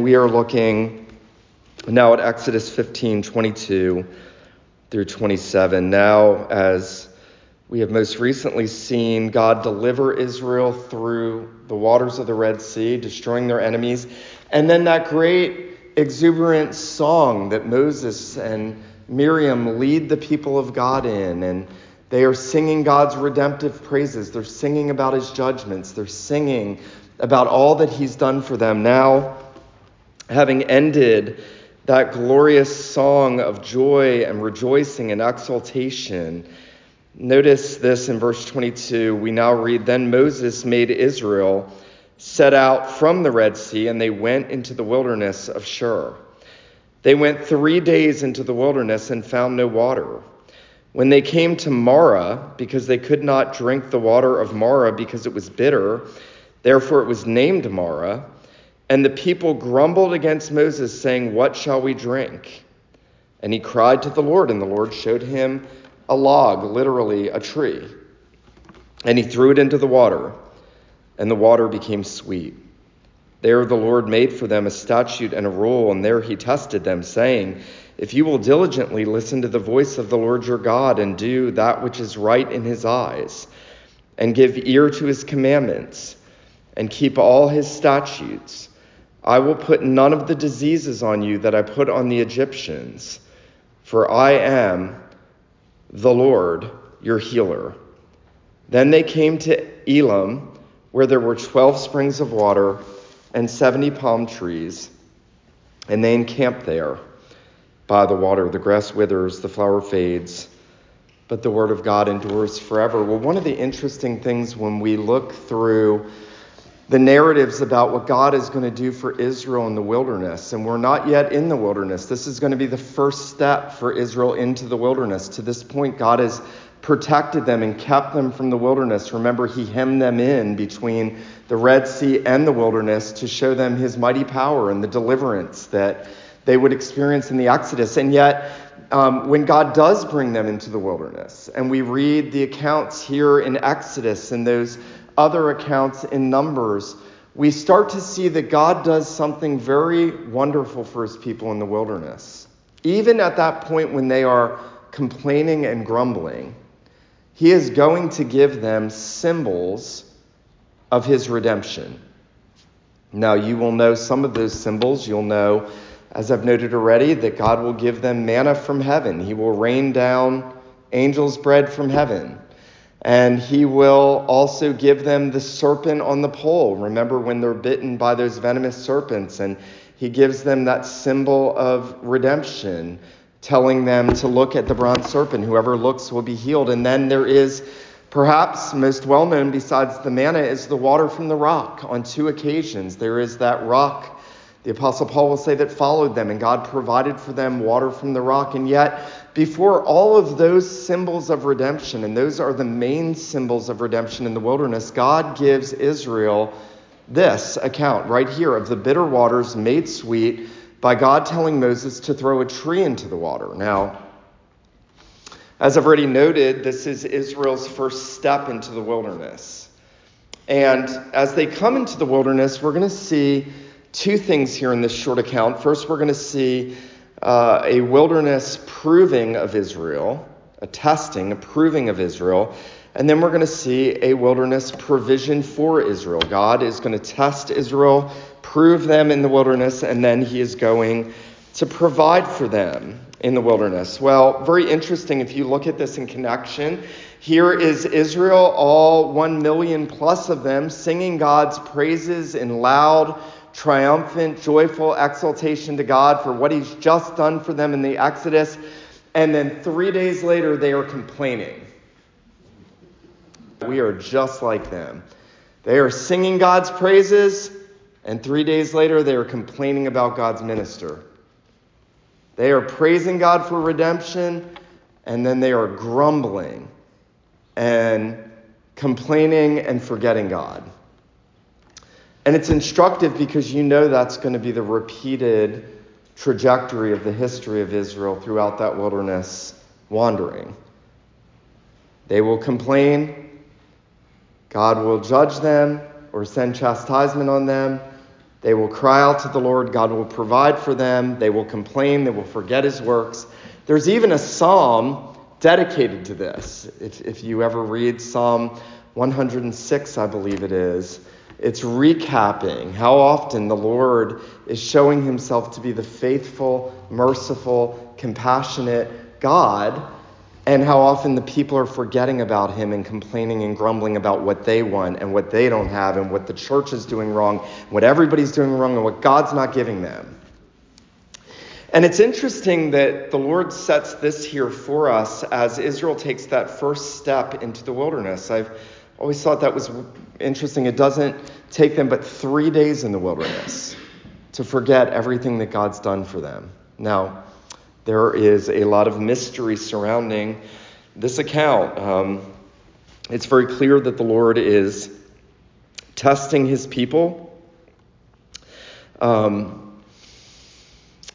We are looking now at Exodus 15 22 through 27. Now, as we have most recently seen God deliver Israel through the waters of the Red Sea, destroying their enemies, and then that great exuberant song that Moses and Miriam lead the people of God in, and they are singing God's redemptive praises. They're singing about his judgments. They're singing about all that he's done for them. Now, having ended that glorious song of joy and rejoicing and exultation, notice this in verse 22. We now read Then Moses made Israel set out from the Red Sea, and they went into the wilderness of Shur. They went three days into the wilderness and found no water. When they came to Marah, because they could not drink the water of Marah because it was bitter, therefore it was named Marah. And the people grumbled against Moses, saying, What shall we drink? And he cried to the Lord, and the Lord showed him a log, literally a tree. And he threw it into the water, and the water became sweet. There the Lord made for them a statute and a rule, and there he tested them, saying, If you will diligently listen to the voice of the Lord your God, and do that which is right in his eyes, and give ear to his commandments, and keep all his statutes, I will put none of the diseases on you that I put on the Egyptians, for I am the Lord your healer. Then they came to Elim, where there were twelve springs of water and seventy palm trees, and they encamped there by the water. The grass withers, the flower fades, but the word of God endures forever. Well, one of the interesting things when we look through the narratives about what God is going to do for Israel in the wilderness. And we're not yet in the wilderness. This is going to be the first step for Israel into the wilderness. To this point, God has protected them and kept them from the wilderness. Remember, He hemmed them in between the Red Sea and the wilderness to show them His mighty power and the deliverance that they would experience in the Exodus. And yet, um, when God does bring them into the wilderness, and we read the accounts here in Exodus and those other accounts in Numbers, we start to see that God does something very wonderful for his people in the wilderness. Even at that point when they are complaining and grumbling, he is going to give them symbols of his redemption. Now, you will know some of those symbols. You'll know, as I've noted already, that God will give them manna from heaven. He will rain down angels' bread from heaven. And he will also give them the serpent on the pole. Remember when they're bitten by those venomous serpents, and he gives them that symbol of redemption, telling them to look at the bronze serpent. Whoever looks will be healed. And then there is, perhaps most well known besides the manna, is the water from the rock. On two occasions, there is that rock. The Apostle Paul will say that followed them, and God provided for them water from the rock. And yet, before all of those symbols of redemption, and those are the main symbols of redemption in the wilderness, God gives Israel this account right here of the bitter waters made sweet by God telling Moses to throw a tree into the water. Now, as I've already noted, this is Israel's first step into the wilderness. And as they come into the wilderness, we're going to see two things here in this short account. First, we're going to see uh, a wilderness proving of Israel, a testing, a proving of Israel. And then we're going to see a wilderness provision for Israel. God is going to test Israel, prove them in the wilderness, and then he is going to provide for them in the wilderness. Well, very interesting if you look at this in connection. Here is Israel, all one million plus of them, singing God's praises in loud, triumphant, joyful exultation to God for what He's just done for them in the Exodus. And then three days later, they are complaining. We are just like them. They are singing God's praises, and three days later, they are complaining about God's minister. They are praising God for redemption, and then they are grumbling and complaining and forgetting God. And it's instructive because you know that's going to be the repeated trajectory of the history of Israel throughout that wilderness wandering. They will complain, God will judge them or send chastisement on them, They will cry out to the Lord. God will provide for them. They will complain. They will forget his works. There's even a psalm dedicated to this. If, if you ever read Psalm 106, I believe it is, it's recapping how often the Lord is showing himself to be the faithful, merciful, compassionate God, and how often the people are forgetting about him and complaining and grumbling about what they want and what they don't have and what the church is doing wrong, what everybody's doing wrong, and what God's not giving them. And it's interesting that the Lord sets this here for us as Israel takes that first step into the wilderness. I've always thought that was interesting. It doesn't take them but three days in the wilderness to forget everything that God's done for them. Now, there is a lot of mystery surrounding this account. Um, it's very clear that the Lord is testing his people. Um,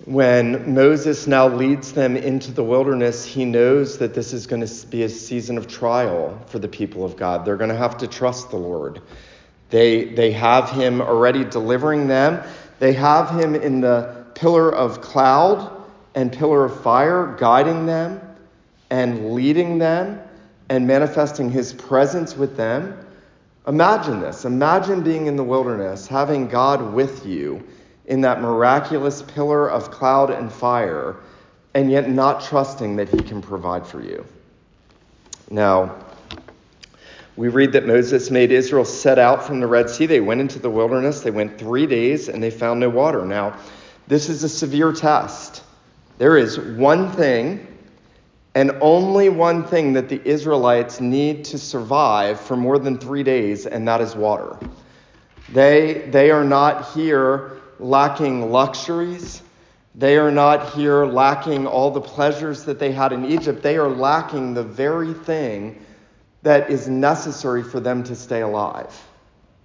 when Moses now leads them into the wilderness, he knows that this is going to be a season of trial for the people of God. They're going to have to trust the Lord. They, they have him already delivering them, they have him in the pillar of cloud and pillar of fire, guiding them and leading them and manifesting his presence with them. Imagine this. Imagine being in the wilderness, having God with you in that miraculous pillar of cloud and fire, and yet not trusting that he can provide for you. Now, we read that Moses made Israel set out from the Red Sea. They went into the wilderness. They went three days and they found no water. Now, this is a severe test. There is one thing and only one thing that the Israelites need to survive for more than three days, and that is water. They, they are not here lacking luxuries. They are not here lacking all the pleasures that they had in Egypt. They are lacking the very thing that is necessary for them to stay alive.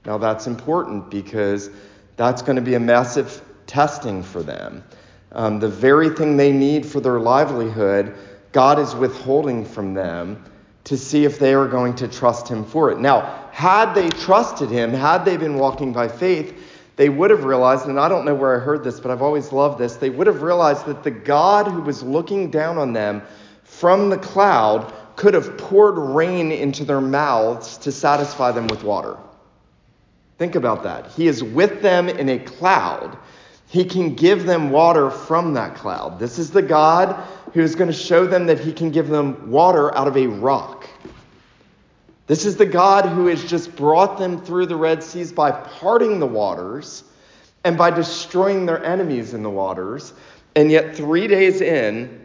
Now, that's important because that's going to be a massive testing for them. Um, the very thing they need for their livelihood, God is withholding from them to see if they are going to trust Him for it. Now, had they trusted Him, had they been walking by faith, they would have realized, and I don't know where I heard this, but I've always loved this, they would have realized that the God who was looking down on them from the cloud could have poured rain into their mouths to satisfy them with water. Think about that. He is with them in a cloud. He can give them water from that cloud. This is the God who is going to show them that he can give them water out of a rock. This is the God who has just brought them through the Red Seas by parting the waters and by destroying their enemies in the waters. And yet, three days in,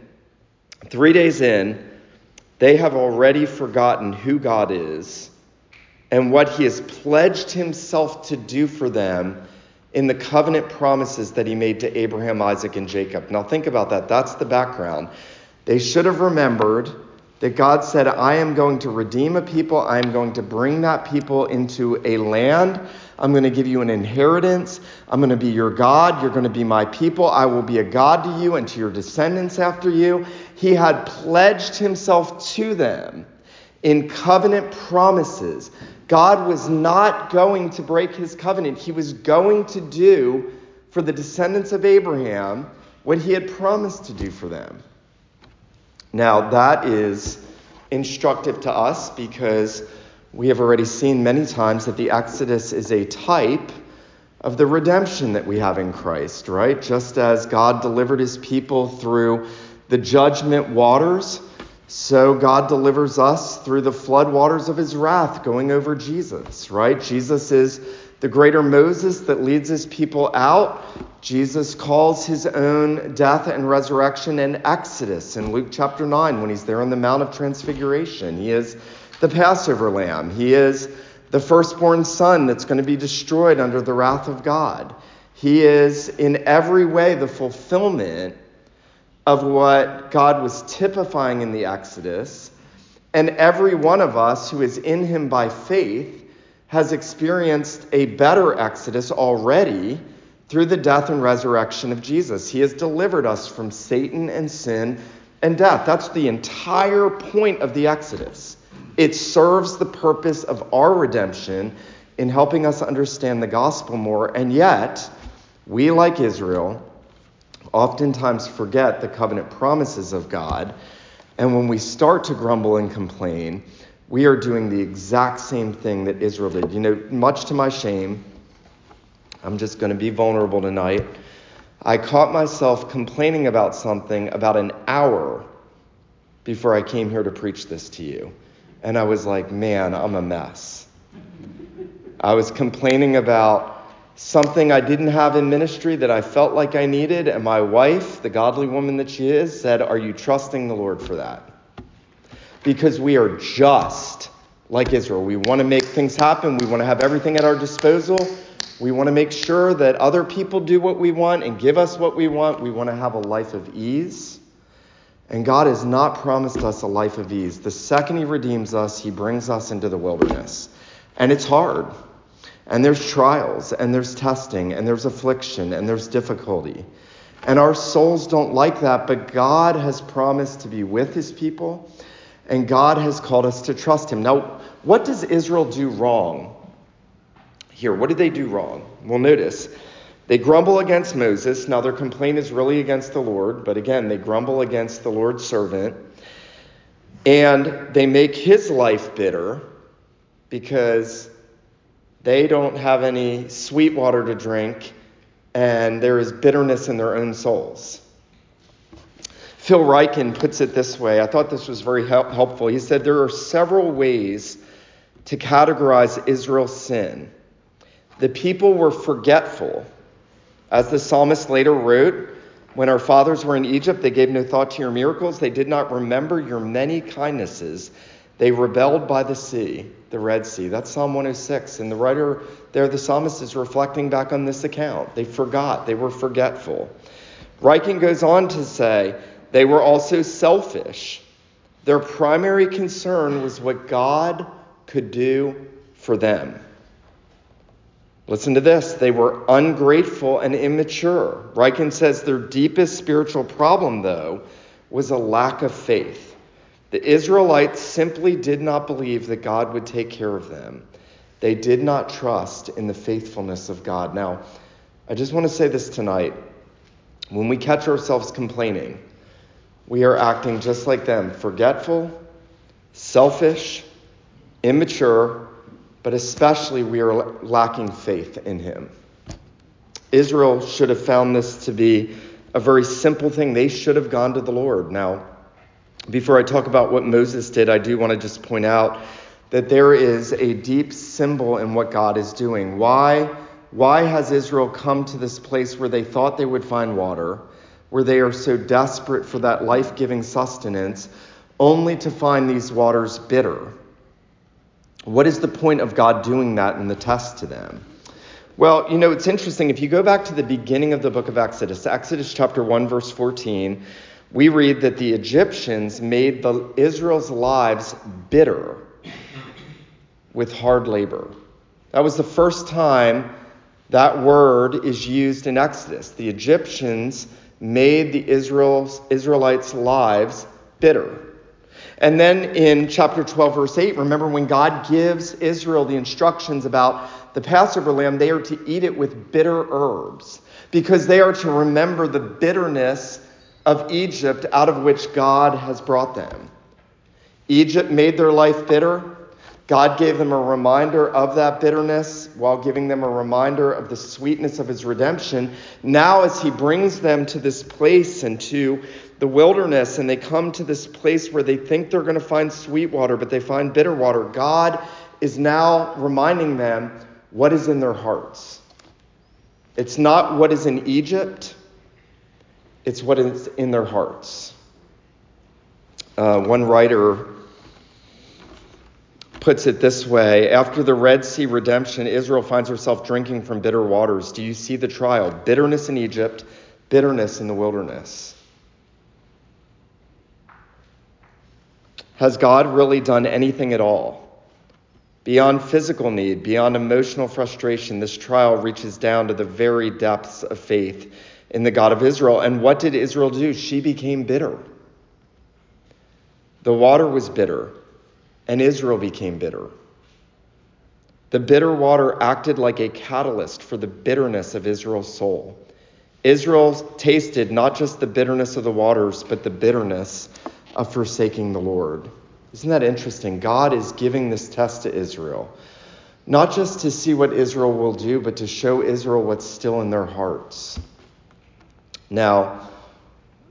three days in, they have already forgotten who God is and what he has pledged himself to do for them in the covenant promises that he made to Abraham, Isaac, and Jacob. Now, think about that. That's the background. They should have remembered that God said, I am going to redeem a people, I am going to bring that people into a land. I'm going to give you an inheritance. I'm going to be your God. You're going to be my people. I will be a God to you and to your descendants after you. He had pledged himself to them in covenant promises. God was not going to break his covenant. He was going to do for the descendants of Abraham what he had promised to do for them. Now, that is instructive to us because we have already seen many times that the Exodus is a type of the redemption that we have in Christ, right? Just as God delivered his people through the judgment waters, so God delivers us through the flood waters of his wrath going over Jesus, right? Jesus is the greater Moses that leads his people out. Jesus calls his own death and resurrection an exodus in Luke chapter 9 when he's there on the Mount of Transfiguration. He is the Passover lamb. He is the firstborn son that's going to be destroyed under the wrath of God. He is in every way the fulfillment of what God was typifying in the Exodus. And every one of us who is in him by faith has experienced a better exodus already through the death and resurrection of Jesus. He has delivered us from Satan and sin and death. That's the entire point of the exodus. It serves the purpose of our redemption in helping us understand the gospel more, and yet We, like Israel, oftentimes forget the covenant promises of God. And when we start to grumble and complain, we are doing the exact same thing that Israel did. You know, much to my shame, I'm just going to be vulnerable tonight. I caught myself complaining about something about an hour before I came here to preach this to you. And I was like, man, I'm a mess. I was complaining about something I didn't have in ministry that I felt like I needed. And my wife, the godly woman that she is, said, Are you trusting the Lord for that? Because we are just like Israel. We want to make things happen, we want to have everything at our disposal. We want to make sure that other people do what we want and give us what we want. We want to have a life of ease. And God has not promised us a life of ease. The second He redeems us, He brings us into the wilderness. And it's hard. And there's trials, and there's testing, and there's affliction, and there's difficulty. And our souls don't like that, but God has promised to be with His people, and God has called us to trust Him. Now, what does Israel do wrong here. What did they do wrong? Well, notice they grumble against Moses. Now, their complaint is really against the Lord, but again, they grumble against the Lord's servant. And they make his life bitter because they don't have any sweet water to drink, and there is bitterness in their own souls. Phil Ryken puts it this way. I thought this was very helpful. He said there are several ways to categorize Israel's sin. The people were forgetful. As the psalmist later wrote, when our fathers were in Egypt, they gave no thought to your miracles. They did not remember your many kindnesses. They rebelled by the sea, the Red Sea. That's Psalm 106. And the writer there, the psalmist, is reflecting back on this account. They forgot, they were forgetful. Ryken goes on to say, they were also selfish. Their primary concern was what God could do for them. Listen to this. They were ungrateful and immature. Ryken says their deepest spiritual problem, though, was a lack of faith. The Israelites simply did not believe that God would take care of them. They did not trust in the faithfulness of God. Now, I just want to say this tonight. When we catch ourselves complaining, we are acting just like them forgetful, selfish, immature, but especially we are lacking faith in him. Israel should have found this to be a very simple thing. They should have gone to the Lord. Now, before I talk about what Moses did, I do want to just point out that there is a deep symbol in what God is doing. Why, why has Israel come to this place where they thought they would find water, where they are so desperate for that life giving sustenance, only to find these waters bitter? What is the point of God doing that in the test to them? Well, you know, it's interesting. If you go back to the beginning of the book of Exodus, Exodus chapter 1, verse 14, we read that the Egyptians made the, Israel's lives bitter with hard labor. That was the first time that word is used in Exodus. The Egyptians made the Israel's, Israelites' lives bitter. And then in chapter 12, verse 8, remember when God gives Israel the instructions about the Passover lamb, they are to eat it with bitter herbs because they are to remember the bitterness of Egypt out of which God has brought them. Egypt made their life bitter. God gave them a reminder of that bitterness while giving them a reminder of the sweetness of his redemption. Now, as he brings them to this place and to the wilderness and they come to this place where they think they're going to find sweet water, but they find bitter water, God is now reminding them what is in their hearts. It's not what is in Egypt, it's what is in their hearts. Uh, one writer puts it this way After the Red Sea redemption, Israel finds herself drinking from bitter waters. Do you see the trial? Bitterness in Egypt, bitterness in the wilderness. Has God really done anything at all? Beyond physical need, beyond emotional frustration, this trial reaches down to the very depths of faith in the God of Israel. And what did Israel do? She became bitter. The water was bitter, and Israel became bitter. The bitter water acted like a catalyst for the bitterness of Israel's soul. Israel tasted not just the bitterness of the waters, but the bitterness of forsaking the Lord. Isn't that interesting? God is giving this test to Israel, not just to see what Israel will do, but to show Israel what's still in their hearts. Now,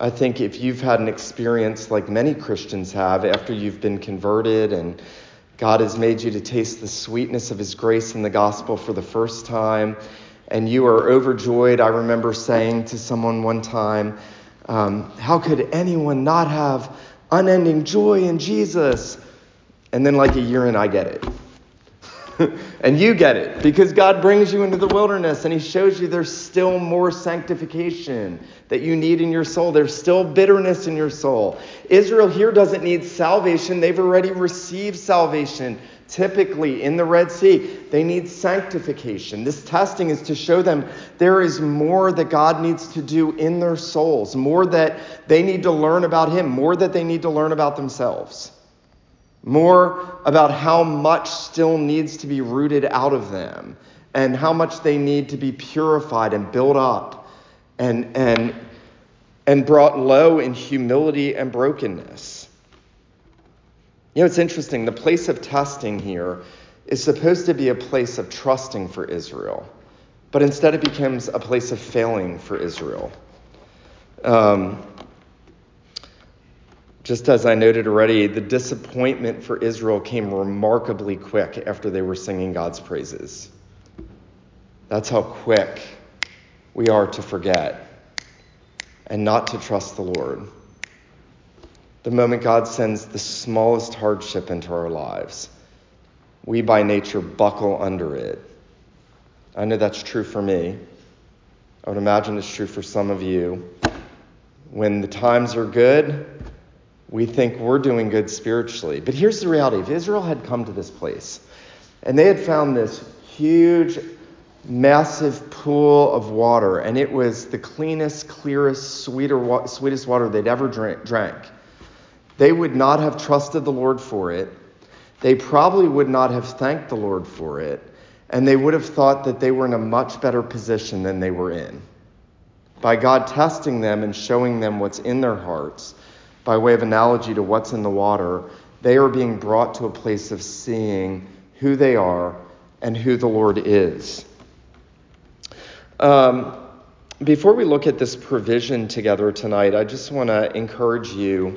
I think if you've had an experience like many Christians have after you've been converted and God has made you to taste the sweetness of His grace in the gospel for the first time, and you are overjoyed. I remember saying to someone one time, um, How could anyone not have unending joy in Jesus? And then, like a year in, I get it. and you get it because God brings you into the wilderness and He shows you there's still more sanctification that you need in your soul. There's still bitterness in your soul. Israel here doesn't need salvation, they've already received salvation. Typically in the Red Sea, they need sanctification. This testing is to show them there is more that God needs to do in their souls, more that they need to learn about Him, more that they need to learn about themselves more about how much still needs to be rooted out of them and how much they need to be purified and built up and, and, and brought low in humility and brokenness. You know, it's interesting. The place of testing here is supposed to be a place of trusting for Israel, but instead it becomes a place of failing for Israel. Um, just as I noted already, the disappointment for Israel came remarkably quick after they were singing God's praises. That's how quick we are to forget and not to trust the Lord. The moment God sends the smallest hardship into our lives, we by nature buckle under it. I know that's true for me. I would imagine it's true for some of you. When the times are good, we think we're doing good spiritually. But here's the reality if Israel had come to this place and they had found this huge, massive pool of water, and it was the cleanest, clearest, sweeter, sweetest water they'd ever drank, they would not have trusted the Lord for it. They probably would not have thanked the Lord for it. And they would have thought that they were in a much better position than they were in. By God testing them and showing them what's in their hearts, by way of analogy to what's in the water, they are being brought to a place of seeing who they are and who the Lord is. Um, before we look at this provision together tonight, I just want to encourage you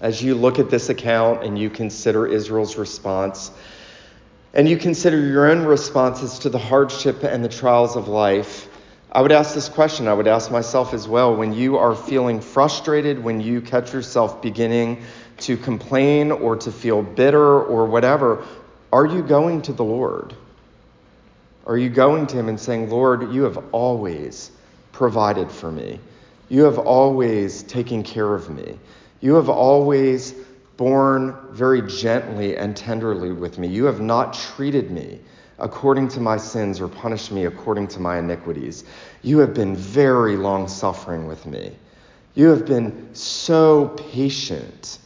as you look at this account and you consider Israel's response, and you consider your own responses to the hardship and the trials of life. I would ask this question, I would ask myself as well. When you are feeling frustrated, when you catch yourself beginning to complain or to feel bitter or whatever, are you going to the Lord? Are you going to Him and saying, Lord, you have always provided for me? You have always taken care of me. You have always borne very gently and tenderly with me. You have not treated me according to my sins or punish me according to my iniquities. You have been very long suffering with me. You have been so patient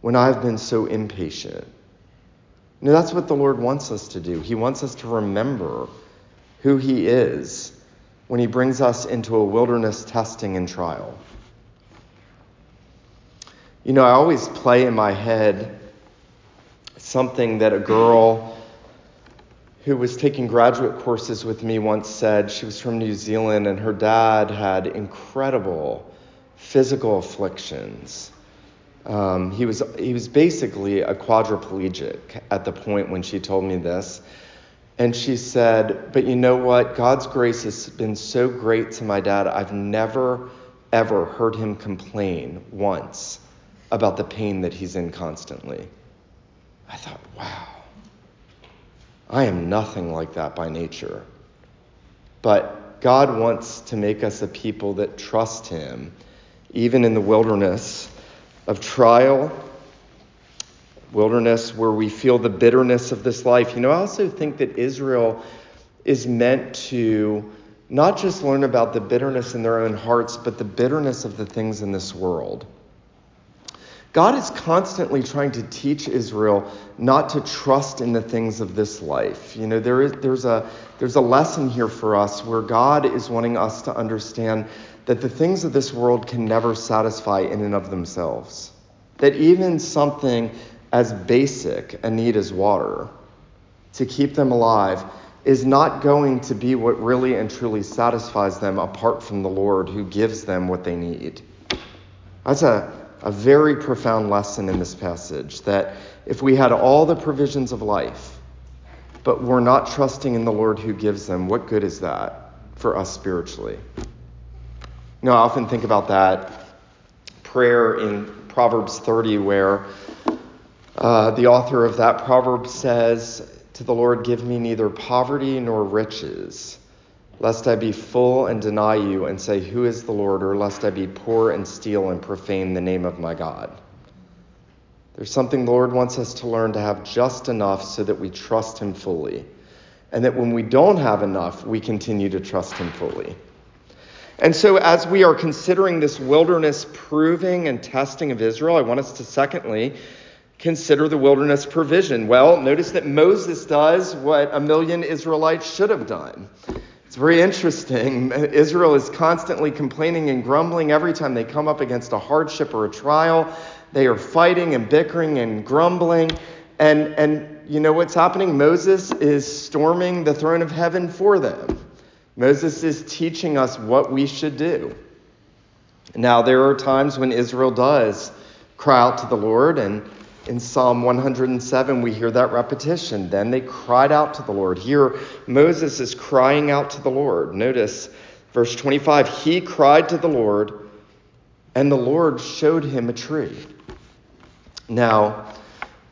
when I've been so impatient. Now, that's what the Lord wants us to do. He wants us to remember who He is when He brings us into a wilderness testing and trial. You know, I always play in my head something that a girl who was taking graduate courses with me once said she was from New Zealand and her dad had incredible physical afflictions. Um, he was he was basically a quadriplegic at the point when she told me this. And she said, But you know what? God's grace has been so great to my dad. I've never, ever heard him complain once about the pain that he's in constantly. I thought, wow. I am nothing like that by nature. But God wants to make us a people that trust Him, even in the wilderness of trial, wilderness where we feel the bitterness of this life. You know, I also think that Israel is meant to not just learn about the bitterness in their own hearts, but the bitterness of the things in this world. God is constantly trying to teach Israel not to trust in the things of this life. You know, there is, there's, a, there's a lesson here for us where God is wanting us to understand that the things of this world can never satisfy in and of themselves. That even something as basic a need as water to keep them alive is not going to be what really and truly satisfies them apart from the Lord who gives them what they need. That's a, a very profound lesson in this passage that if we had all the provisions of life, but we're not trusting in the Lord who gives them, what good is that for us spiritually? You know, I often think about that prayer in Proverbs 30 where uh, the author of that proverb says to the Lord, Give me neither poverty nor riches, lest I be full and deny you and say, Who is the Lord? or lest I be poor and steal and profane the name of my God. There's something the Lord wants us to learn to have just enough so that we trust Him fully. And that when we don't have enough, we continue to trust Him fully. And so, as we are considering this wilderness proving and testing of Israel, I want us to secondly consider the wilderness provision? Well, notice that Moses does what a million Israelites should have done. It's very interesting. Israel is constantly complaining and grumbling every time they come up against a hardship or a trial. They are fighting and bickering and grumbling. And, and you know what's happening? Moses is storming the throne of heaven for them. Moses is teaching us what we should do. Now, there are times when Israel does cry out to the Lord and in Psalm 107, we hear that repetition. Then they cried out to the Lord. Here, Moses is crying out to the Lord. Notice verse 25 He cried to the Lord, and the Lord showed him a tree. Now,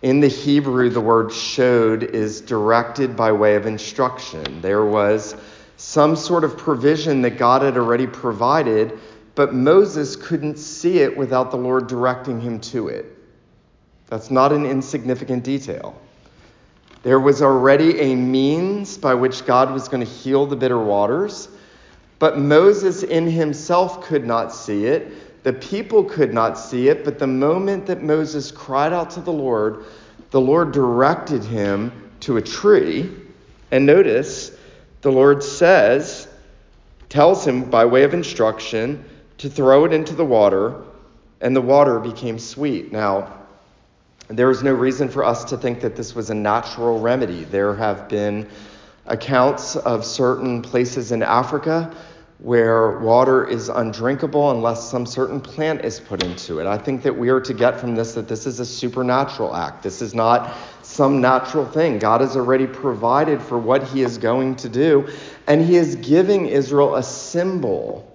in the Hebrew, the word showed is directed by way of instruction. There was some sort of provision that God had already provided, but Moses couldn't see it without the Lord directing him to it. That's not an insignificant detail. There was already a means by which God was going to heal the bitter waters, but Moses in himself could not see it. The people could not see it, but the moment that Moses cried out to the Lord, the Lord directed him to a tree. And notice, the Lord says, tells him by way of instruction to throw it into the water, and the water became sweet. Now, there is no reason for us to think that this was a natural remedy. There have been accounts of certain places in Africa where water is undrinkable unless some certain plant is put into it. I think that we are to get from this that this is a supernatural act. This is not some natural thing. God has already provided for what he is going to do, and he is giving Israel a symbol,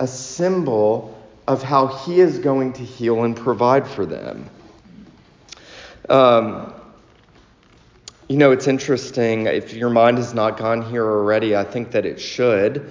a symbol of how he is going to heal and provide for them. Um, you know, it's interesting. If your mind has not gone here already, I think that it should.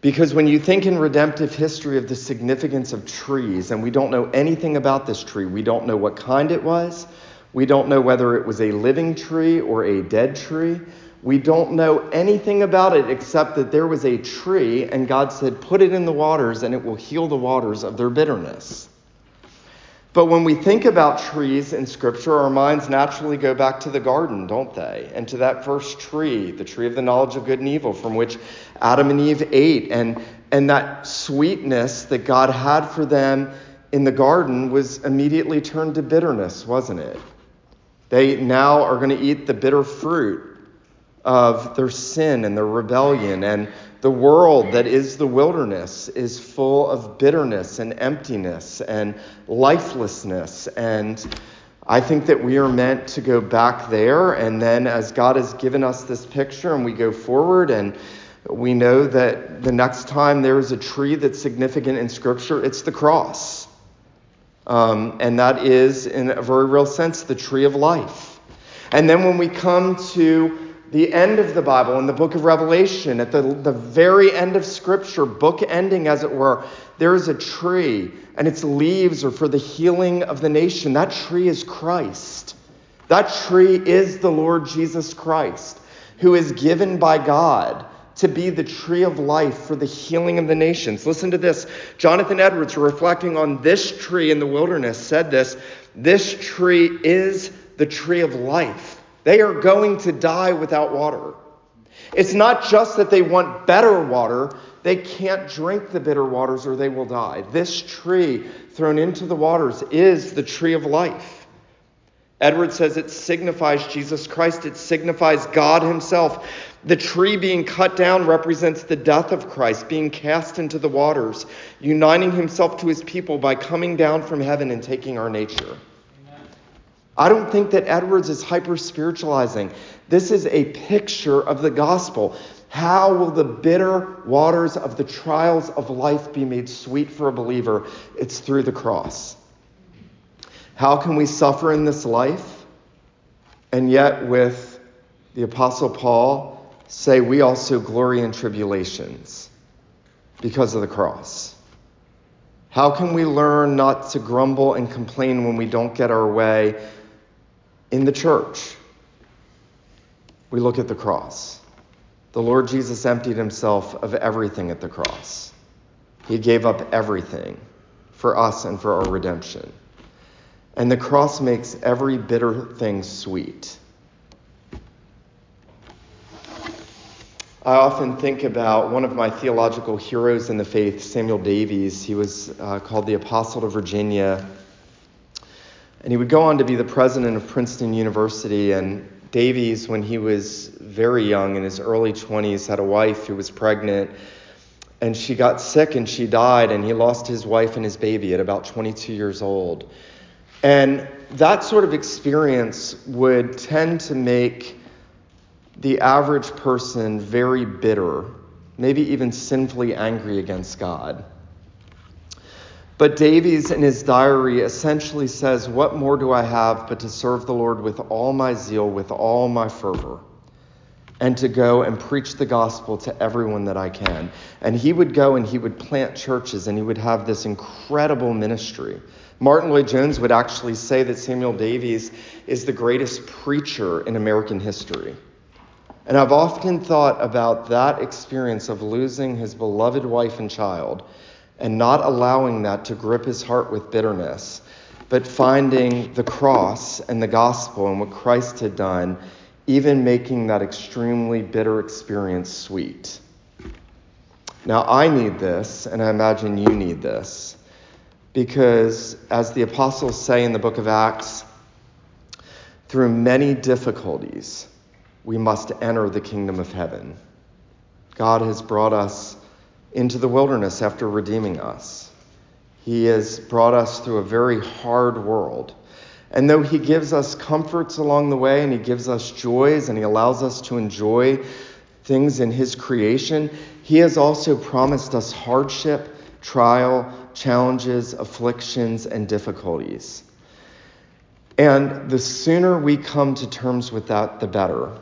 Because when you think in redemptive history of the significance of trees, and we don't know anything about this tree, we don't know what kind it was, we don't know whether it was a living tree or a dead tree. We don't know anything about it except that there was a tree, and God said, Put it in the waters, and it will heal the waters of their bitterness. But when we think about trees in Scripture, our minds naturally go back to the garden, don't they? And to that first tree, the tree of the knowledge of good and evil, from which Adam and Eve ate. And, and that sweetness that God had for them in the garden was immediately turned to bitterness, wasn't it? They now are going to eat the bitter fruit of their sin and their rebellion. And the world that is the wilderness is full of bitterness and emptiness and lifelessness. And I think that we are meant to go back there. And then, as God has given us this picture, and we go forward, and we know that the next time there is a tree that's significant in Scripture, it's the cross. Um, and that is, in a very real sense, the tree of life. And then when we come to the end of the Bible, in the book of Revelation, at the, the very end of Scripture, book ending as it were, there is a tree, and its leaves are for the healing of the nation. That tree is Christ. That tree is the Lord Jesus Christ, who is given by God to be the tree of life for the healing of the nations. Listen to this. Jonathan Edwards, reflecting on this tree in the wilderness, said this This tree is the tree of life. They are going to die without water. It's not just that they want better water, they can't drink the bitter waters or they will die. This tree thrown into the waters is the tree of life. Edward says it signifies Jesus Christ, it signifies God Himself. The tree being cut down represents the death of Christ, being cast into the waters, uniting Himself to His people by coming down from heaven and taking our nature. I don't think that Edwards is hyper spiritualizing. This is a picture of the gospel. How will the bitter waters of the trials of life be made sweet for a believer? It's through the cross. How can we suffer in this life and yet, with the Apostle Paul, say we also glory in tribulations because of the cross? How can we learn not to grumble and complain when we don't get our way in the church? We look at the cross. The Lord Jesus emptied himself of everything at the cross. He gave up everything for us and for our redemption. And the cross makes every bitter thing sweet. I often think about one of my theological heroes in the faith, Samuel Davies. He was uh, called the Apostle to Virginia. And he would go on to be the president of Princeton University. And Davies, when he was very young, in his early 20s, had a wife who was pregnant. And she got sick and she died, and he lost his wife and his baby at about 22 years old. And that sort of experience would tend to make the average person very bitter, maybe even sinfully angry against God. But Davies, in his diary, essentially says, What more do I have but to serve the Lord with all my zeal, with all my fervor, and to go and preach the gospel to everyone that I can? And he would go and he would plant churches and he would have this incredible ministry. Martyn Lloyd-Jones would actually say that Samuel Davies is the greatest preacher in American history. And I've often thought about that experience of losing his beloved wife and child and not allowing that to grip his heart with bitterness, but finding the cross and the gospel and what Christ had done, even making that extremely bitter experience sweet. Now, I need this, and I imagine you need this, because as the apostles say in the book of Acts, through many difficulties, we must enter the kingdom of heaven. God has brought us into the wilderness after redeeming us. He has brought us through a very hard world. And though He gives us comforts along the way and He gives us joys and He allows us to enjoy things in His creation, He has also promised us hardship, trial, challenges, afflictions, and difficulties. And the sooner we come to terms with that, the better.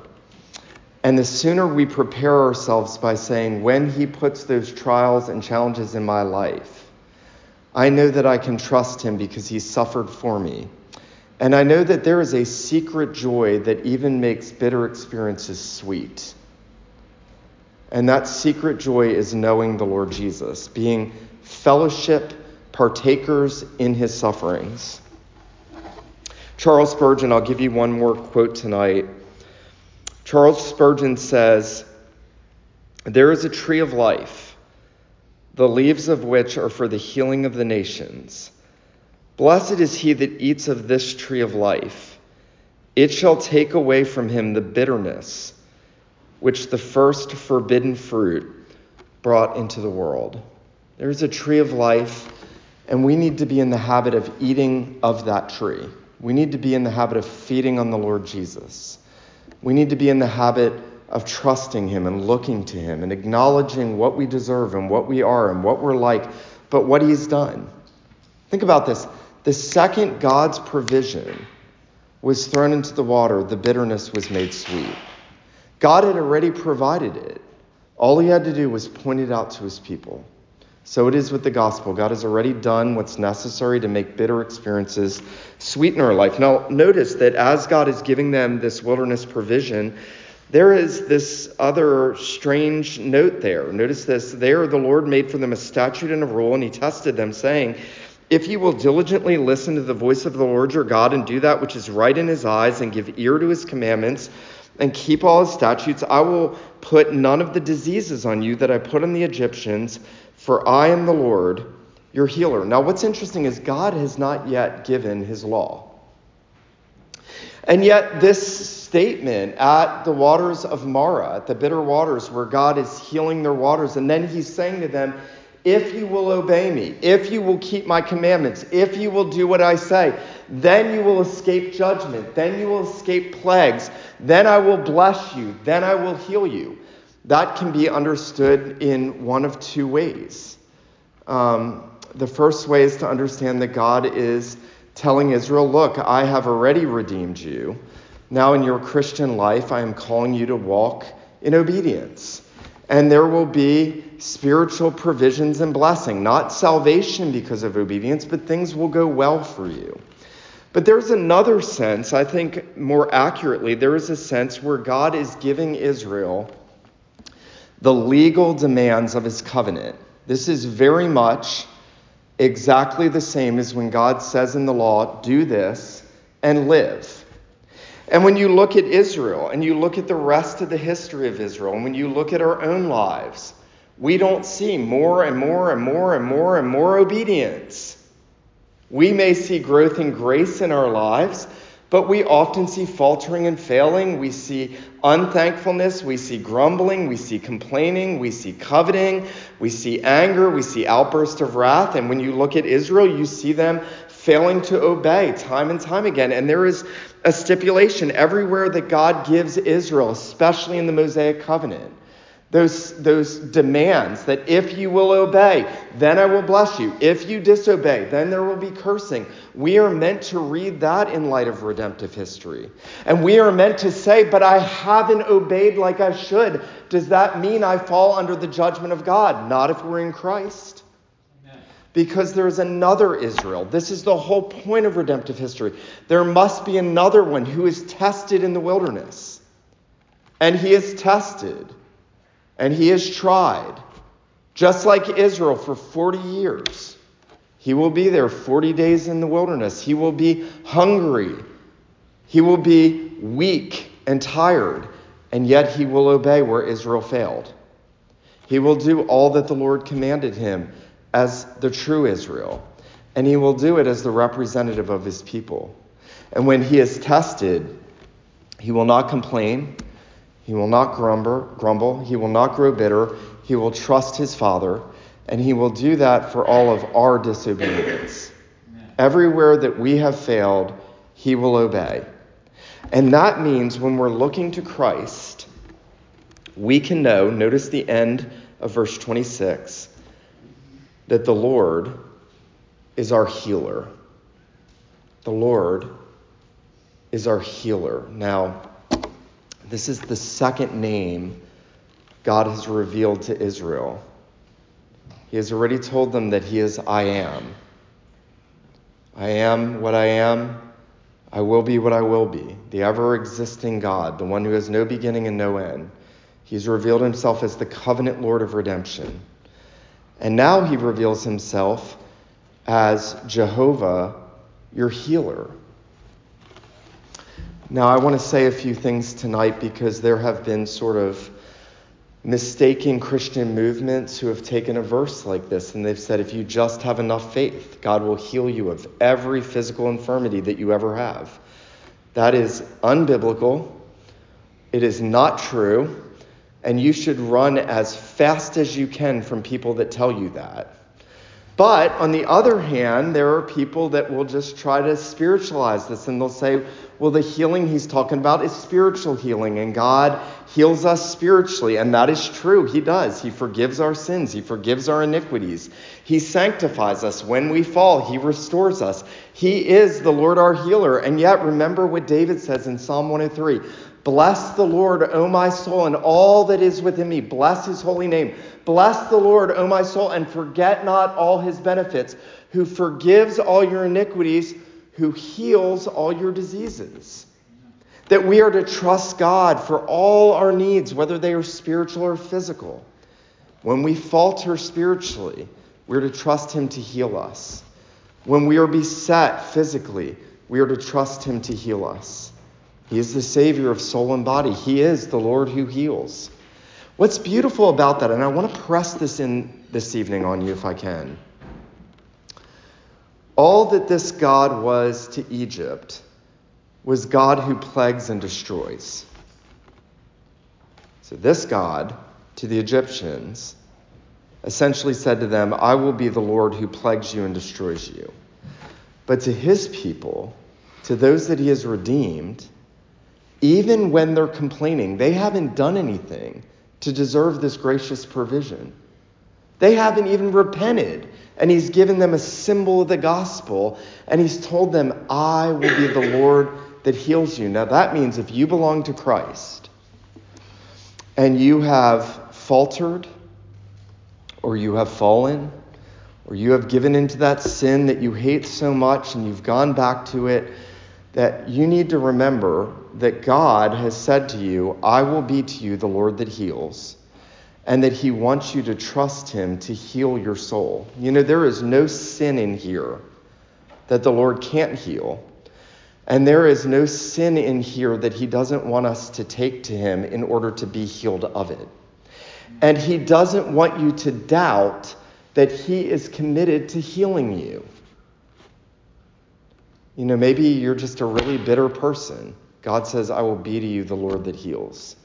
And the sooner we prepare ourselves by saying, when He puts those trials and challenges in my life, I know that I can trust Him because He suffered for me. And I know that there is a secret joy that even makes bitter experiences sweet. And that secret joy is knowing the Lord Jesus, being fellowship partakers in his sufferings. Charles Spurgeon, I'll give you one more quote tonight. Charles Spurgeon says, There is a tree of life, the leaves of which are for the healing of the nations. Blessed is he that eats of this tree of life. It shall take away from him the bitterness which the first forbidden fruit brought into the world. There is a tree of life, and we need to be in the habit of eating of that tree. We need to be in the habit of feeding on the Lord Jesus. We need to be in the habit of trusting Him and looking to Him and acknowledging what we deserve and what we are and what we're like, but what He's done. Think about this. The second God's provision was thrown into the water, the bitterness was made sweet. God had already provided it. All He had to do was point it out to His people. So it is with the gospel. God has already done what's necessary to make bitter experiences sweet in our life. Now, notice that as God is giving them this wilderness provision, there is this other strange note there. Notice this. There, the Lord made for them a statute and a rule, and he tested them, saying, If you will diligently listen to the voice of the Lord your God and do that which is right in his eyes, and give ear to his commandments, and keep all his statutes, I will put none of the diseases on you that I put on the Egyptians, for I am the Lord your healer. Now, what's interesting is God has not yet given his law. And yet, this statement at the waters of Marah, at the bitter waters where God is healing their waters, and then he's saying to them, If you will obey me, if you will keep my commandments, if you will do what I say, then you will escape judgment, then you will escape plagues, then I will bless you, then I will heal you. That can be understood in one of two ways. Um, the first way is to understand that God is telling Israel, Look, I have already redeemed you. Now, in your Christian life, I am calling you to walk in obedience. And there will be spiritual provisions and blessing, not salvation because of obedience, but things will go well for you. But there's another sense, I think more accurately, there is a sense where God is giving Israel the legal demands of his covenant. This is very much exactly the same as when God says in the law, do this and live. And when you look at Israel and you look at the rest of the history of Israel, and when you look at our own lives, we don't see more and more and more and more and more obedience. We may see growth in grace in our lives, but we often see faltering and failing. We see unthankfulness. We see grumbling. We see complaining. We see coveting. We see anger. We see outbursts of wrath. And when you look at Israel, you see them failing to obey time and time again. And there is a stipulation everywhere that God gives Israel, especially in the Mosaic covenant those, those demands that if you will obey, then I will bless you. If you disobey, then there will be cursing. We are meant to read that in light of redemptive history. And we are meant to say, but I haven't obeyed like I should. Does that mean I fall under the judgment of God? Not if we're in Christ. Because there's another Israel. This is the whole point of redemptive history. There must be another one who is tested in the wilderness. And he is tested and he is tried, just like Israel for 40 years. He will be there 40 days in the wilderness. He will be hungry. He will be weak and tired, and yet he will obey where Israel failed. He will do all that the Lord commanded him as the true Israel, and he will do it as the representative of his people. And when he is tested, he will not complain. He will not grumble. He will not grow bitter. He will trust his Father, and he will do that for all of our disobedience. Everywhere that we have failed, he will obey. And that means when we're looking to Christ, we can know, notice the end of verse 26, that the Lord is our healer. The Lord is our healer. Now, this is the second name God has revealed to Israel. He has already told them that He is I am. I am what I am. I will be what I will be. The ever existing God, the one who has no beginning and no end. He's revealed himself as the covenant Lord of redemption. And now he reveals himself as Jehovah, your healer. Now, I want to say a few things tonight because there have been sort of mistaken Christian movements who have taken a verse like this and they've said, if you just have enough faith, God will heal you of every physical infirmity that you ever have. That is unbiblical. It is not true. And you should run as fast as you can from people that tell you that. But on the other hand, there are people that will just try to spiritualize this and they'll say, well, the healing he's talking about is spiritual healing, and God heals us spiritually. And that is true. He does. He forgives our sins, He forgives our iniquities. He sanctifies us. When we fall, He restores us. He is the Lord our healer. And yet, remember what David says in Psalm 103 Bless the Lord, O my soul, and all that is within me. Bless his holy name. Bless the Lord, O my soul, and forget not all his benefits, who forgives all your iniquities, who heals all your diseases. that we are to trust God for all our needs, whether they are spiritual or physical. When we falter spiritually, we're to trust Him to heal us. When we are beset physically, we are to trust Him to heal us. He is the Savior of soul and body, He is the Lord who heals. What's beautiful about that, and I want to press this in this evening on you if I can. All that this God was to Egypt was God who plagues and destroys. So, this God to the Egyptians essentially said to them, I will be the Lord who plagues you and destroys you. But to his people, to those that he has redeemed, even when they're complaining, they haven't done anything to deserve this gracious provision. They haven't even repented. And he's given them a symbol of the gospel, and he's told them, I will be the Lord that heals you. Now, that means if you belong to Christ and you have faltered, or you have fallen, or you have given into that sin that you hate so much and you've gone back to it, that you need to remember that God has said to you, I will be to you the Lord that heals, and that He wants you to trust Him to heal your soul. You know, there is no sin in here that the Lord can't heal. And there is no sin in here that he doesn't want us to take to him in order to be healed of it. And he doesn't want you to doubt that he is committed to healing you. You know, maybe you're just a really bitter person. God says, I will be to you the Lord that heals.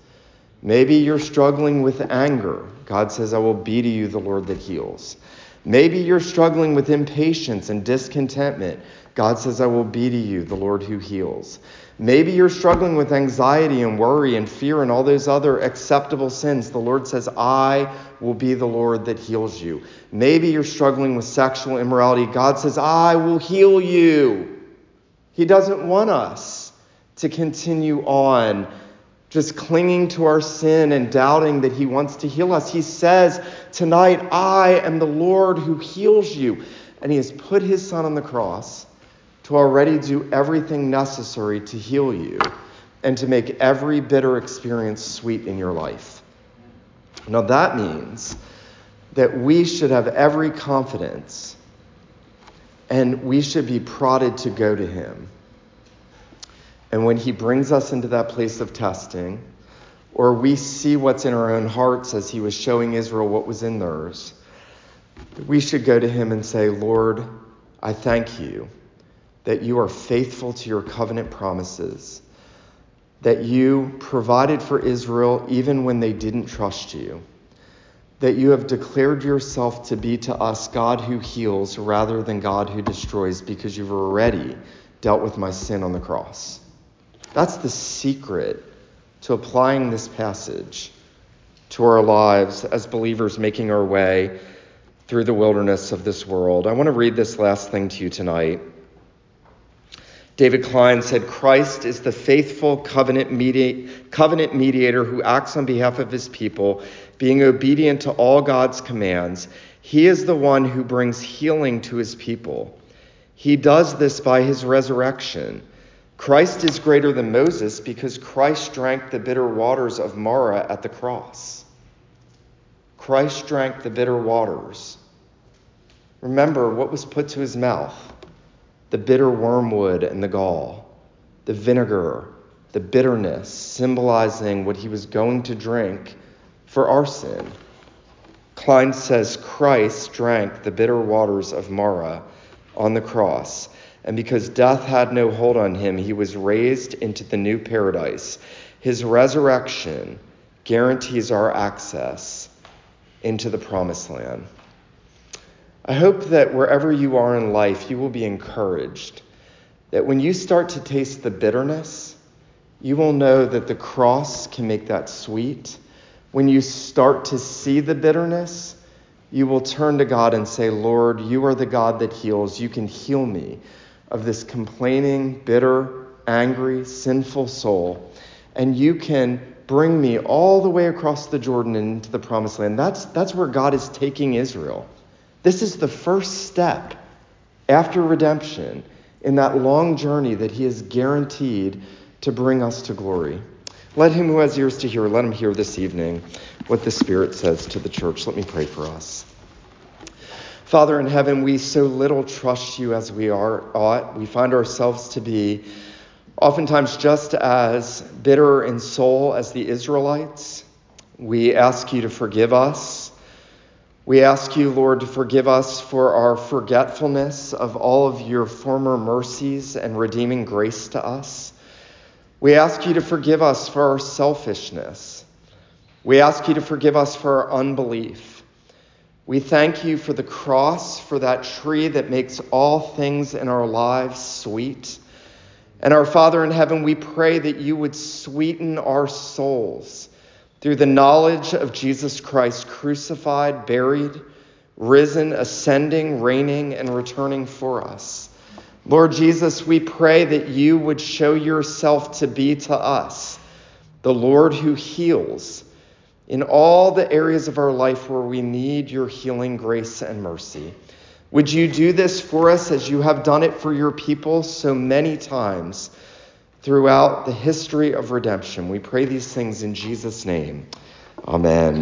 Maybe you're struggling with anger. God says, I will be to you the Lord that heals. Maybe you're struggling with impatience and discontentment. God says, I will be to you, the Lord who heals. Maybe you're struggling with anxiety and worry and fear and all those other acceptable sins. The Lord says, I will be the Lord that heals you. Maybe you're struggling with sexual immorality. God says, I will heal you. He doesn't want us to continue on just clinging to our sin and doubting that He wants to heal us. He says, Tonight, I am the Lord who heals you. And He has put His Son on the cross to already do everything necessary to heal you and to make every bitter experience sweet in your life. Now, that means that we should have every confidence and we should be prodded to go to Him. And when He brings us into that place of testing, or we see what's in our own hearts as He was showing Israel what was in theirs, we should go to Him and say, Lord, I thank you that you are faithful to your covenant promises, that you provided for Israel even when they didn't trust you, that you have declared yourself to be to us God who heals rather than God who destroys because you've already dealt with my sin on the cross. That's the secret to applying this passage to our lives as believers making our way through the wilderness of this world. I want to read this last thing to you tonight. David Klein said, Christ is the faithful covenant, medi- covenant mediator who acts on behalf of his people, being obedient to all God's commands. He is the one who brings healing to his people. He does this by his resurrection. Christ is greater than Moses because Christ drank the bitter waters of Marah at the cross. Christ drank the bitter waters. Remember what was put to his mouth the bitter wormwood and the gall, the vinegar, the bitterness, symbolizing what he was going to drink for our sin. Klein says Christ drank the bitter waters of Marah on the cross, and because death had no hold on him, he was raised into the new paradise. His resurrection guarantees our access into the promised land. I hope that wherever you are in life, you will be encouraged that when you start to taste the bitterness, you will know that the cross can make that sweet. When you start to see the bitterness, you will turn to God and say, Lord, you are the God that heals. You can heal me of this complaining, bitter, angry, sinful soul. And you can bring me all the way across the Jordan into the promised land. That's, that's where God is taking Israel. This is the first step after redemption in that long journey that he has guaranteed to bring us to glory. Let him who has ears to hear, let him hear this evening what the Spirit says to the church. Let me pray for us. Father in heaven, we so little trust you as we are ought. We find ourselves to be oftentimes just as bitter in soul as the Israelites. We ask you to forgive us. We ask you, Lord, to forgive us for our forgetfulness of all of your former mercies and redeeming grace to us. We ask you to forgive us for our selfishness. We ask you to forgive us for our unbelief. We thank you for the cross, for that tree that makes all things in our lives sweet. And our Father in heaven, we pray that you would sweeten our souls through the knowledge of Jesus Christ, crucified, buried, risen, ascending, reigning, and returning for us. Lord Jesus, we pray that you would show yourself to be to us the Lord who heals in all the areas of our life where we need your healing grace and mercy. Would you do this for us as you have done it for your people so many times throughout the history of redemption? We pray these things in Jesus' name. Amen.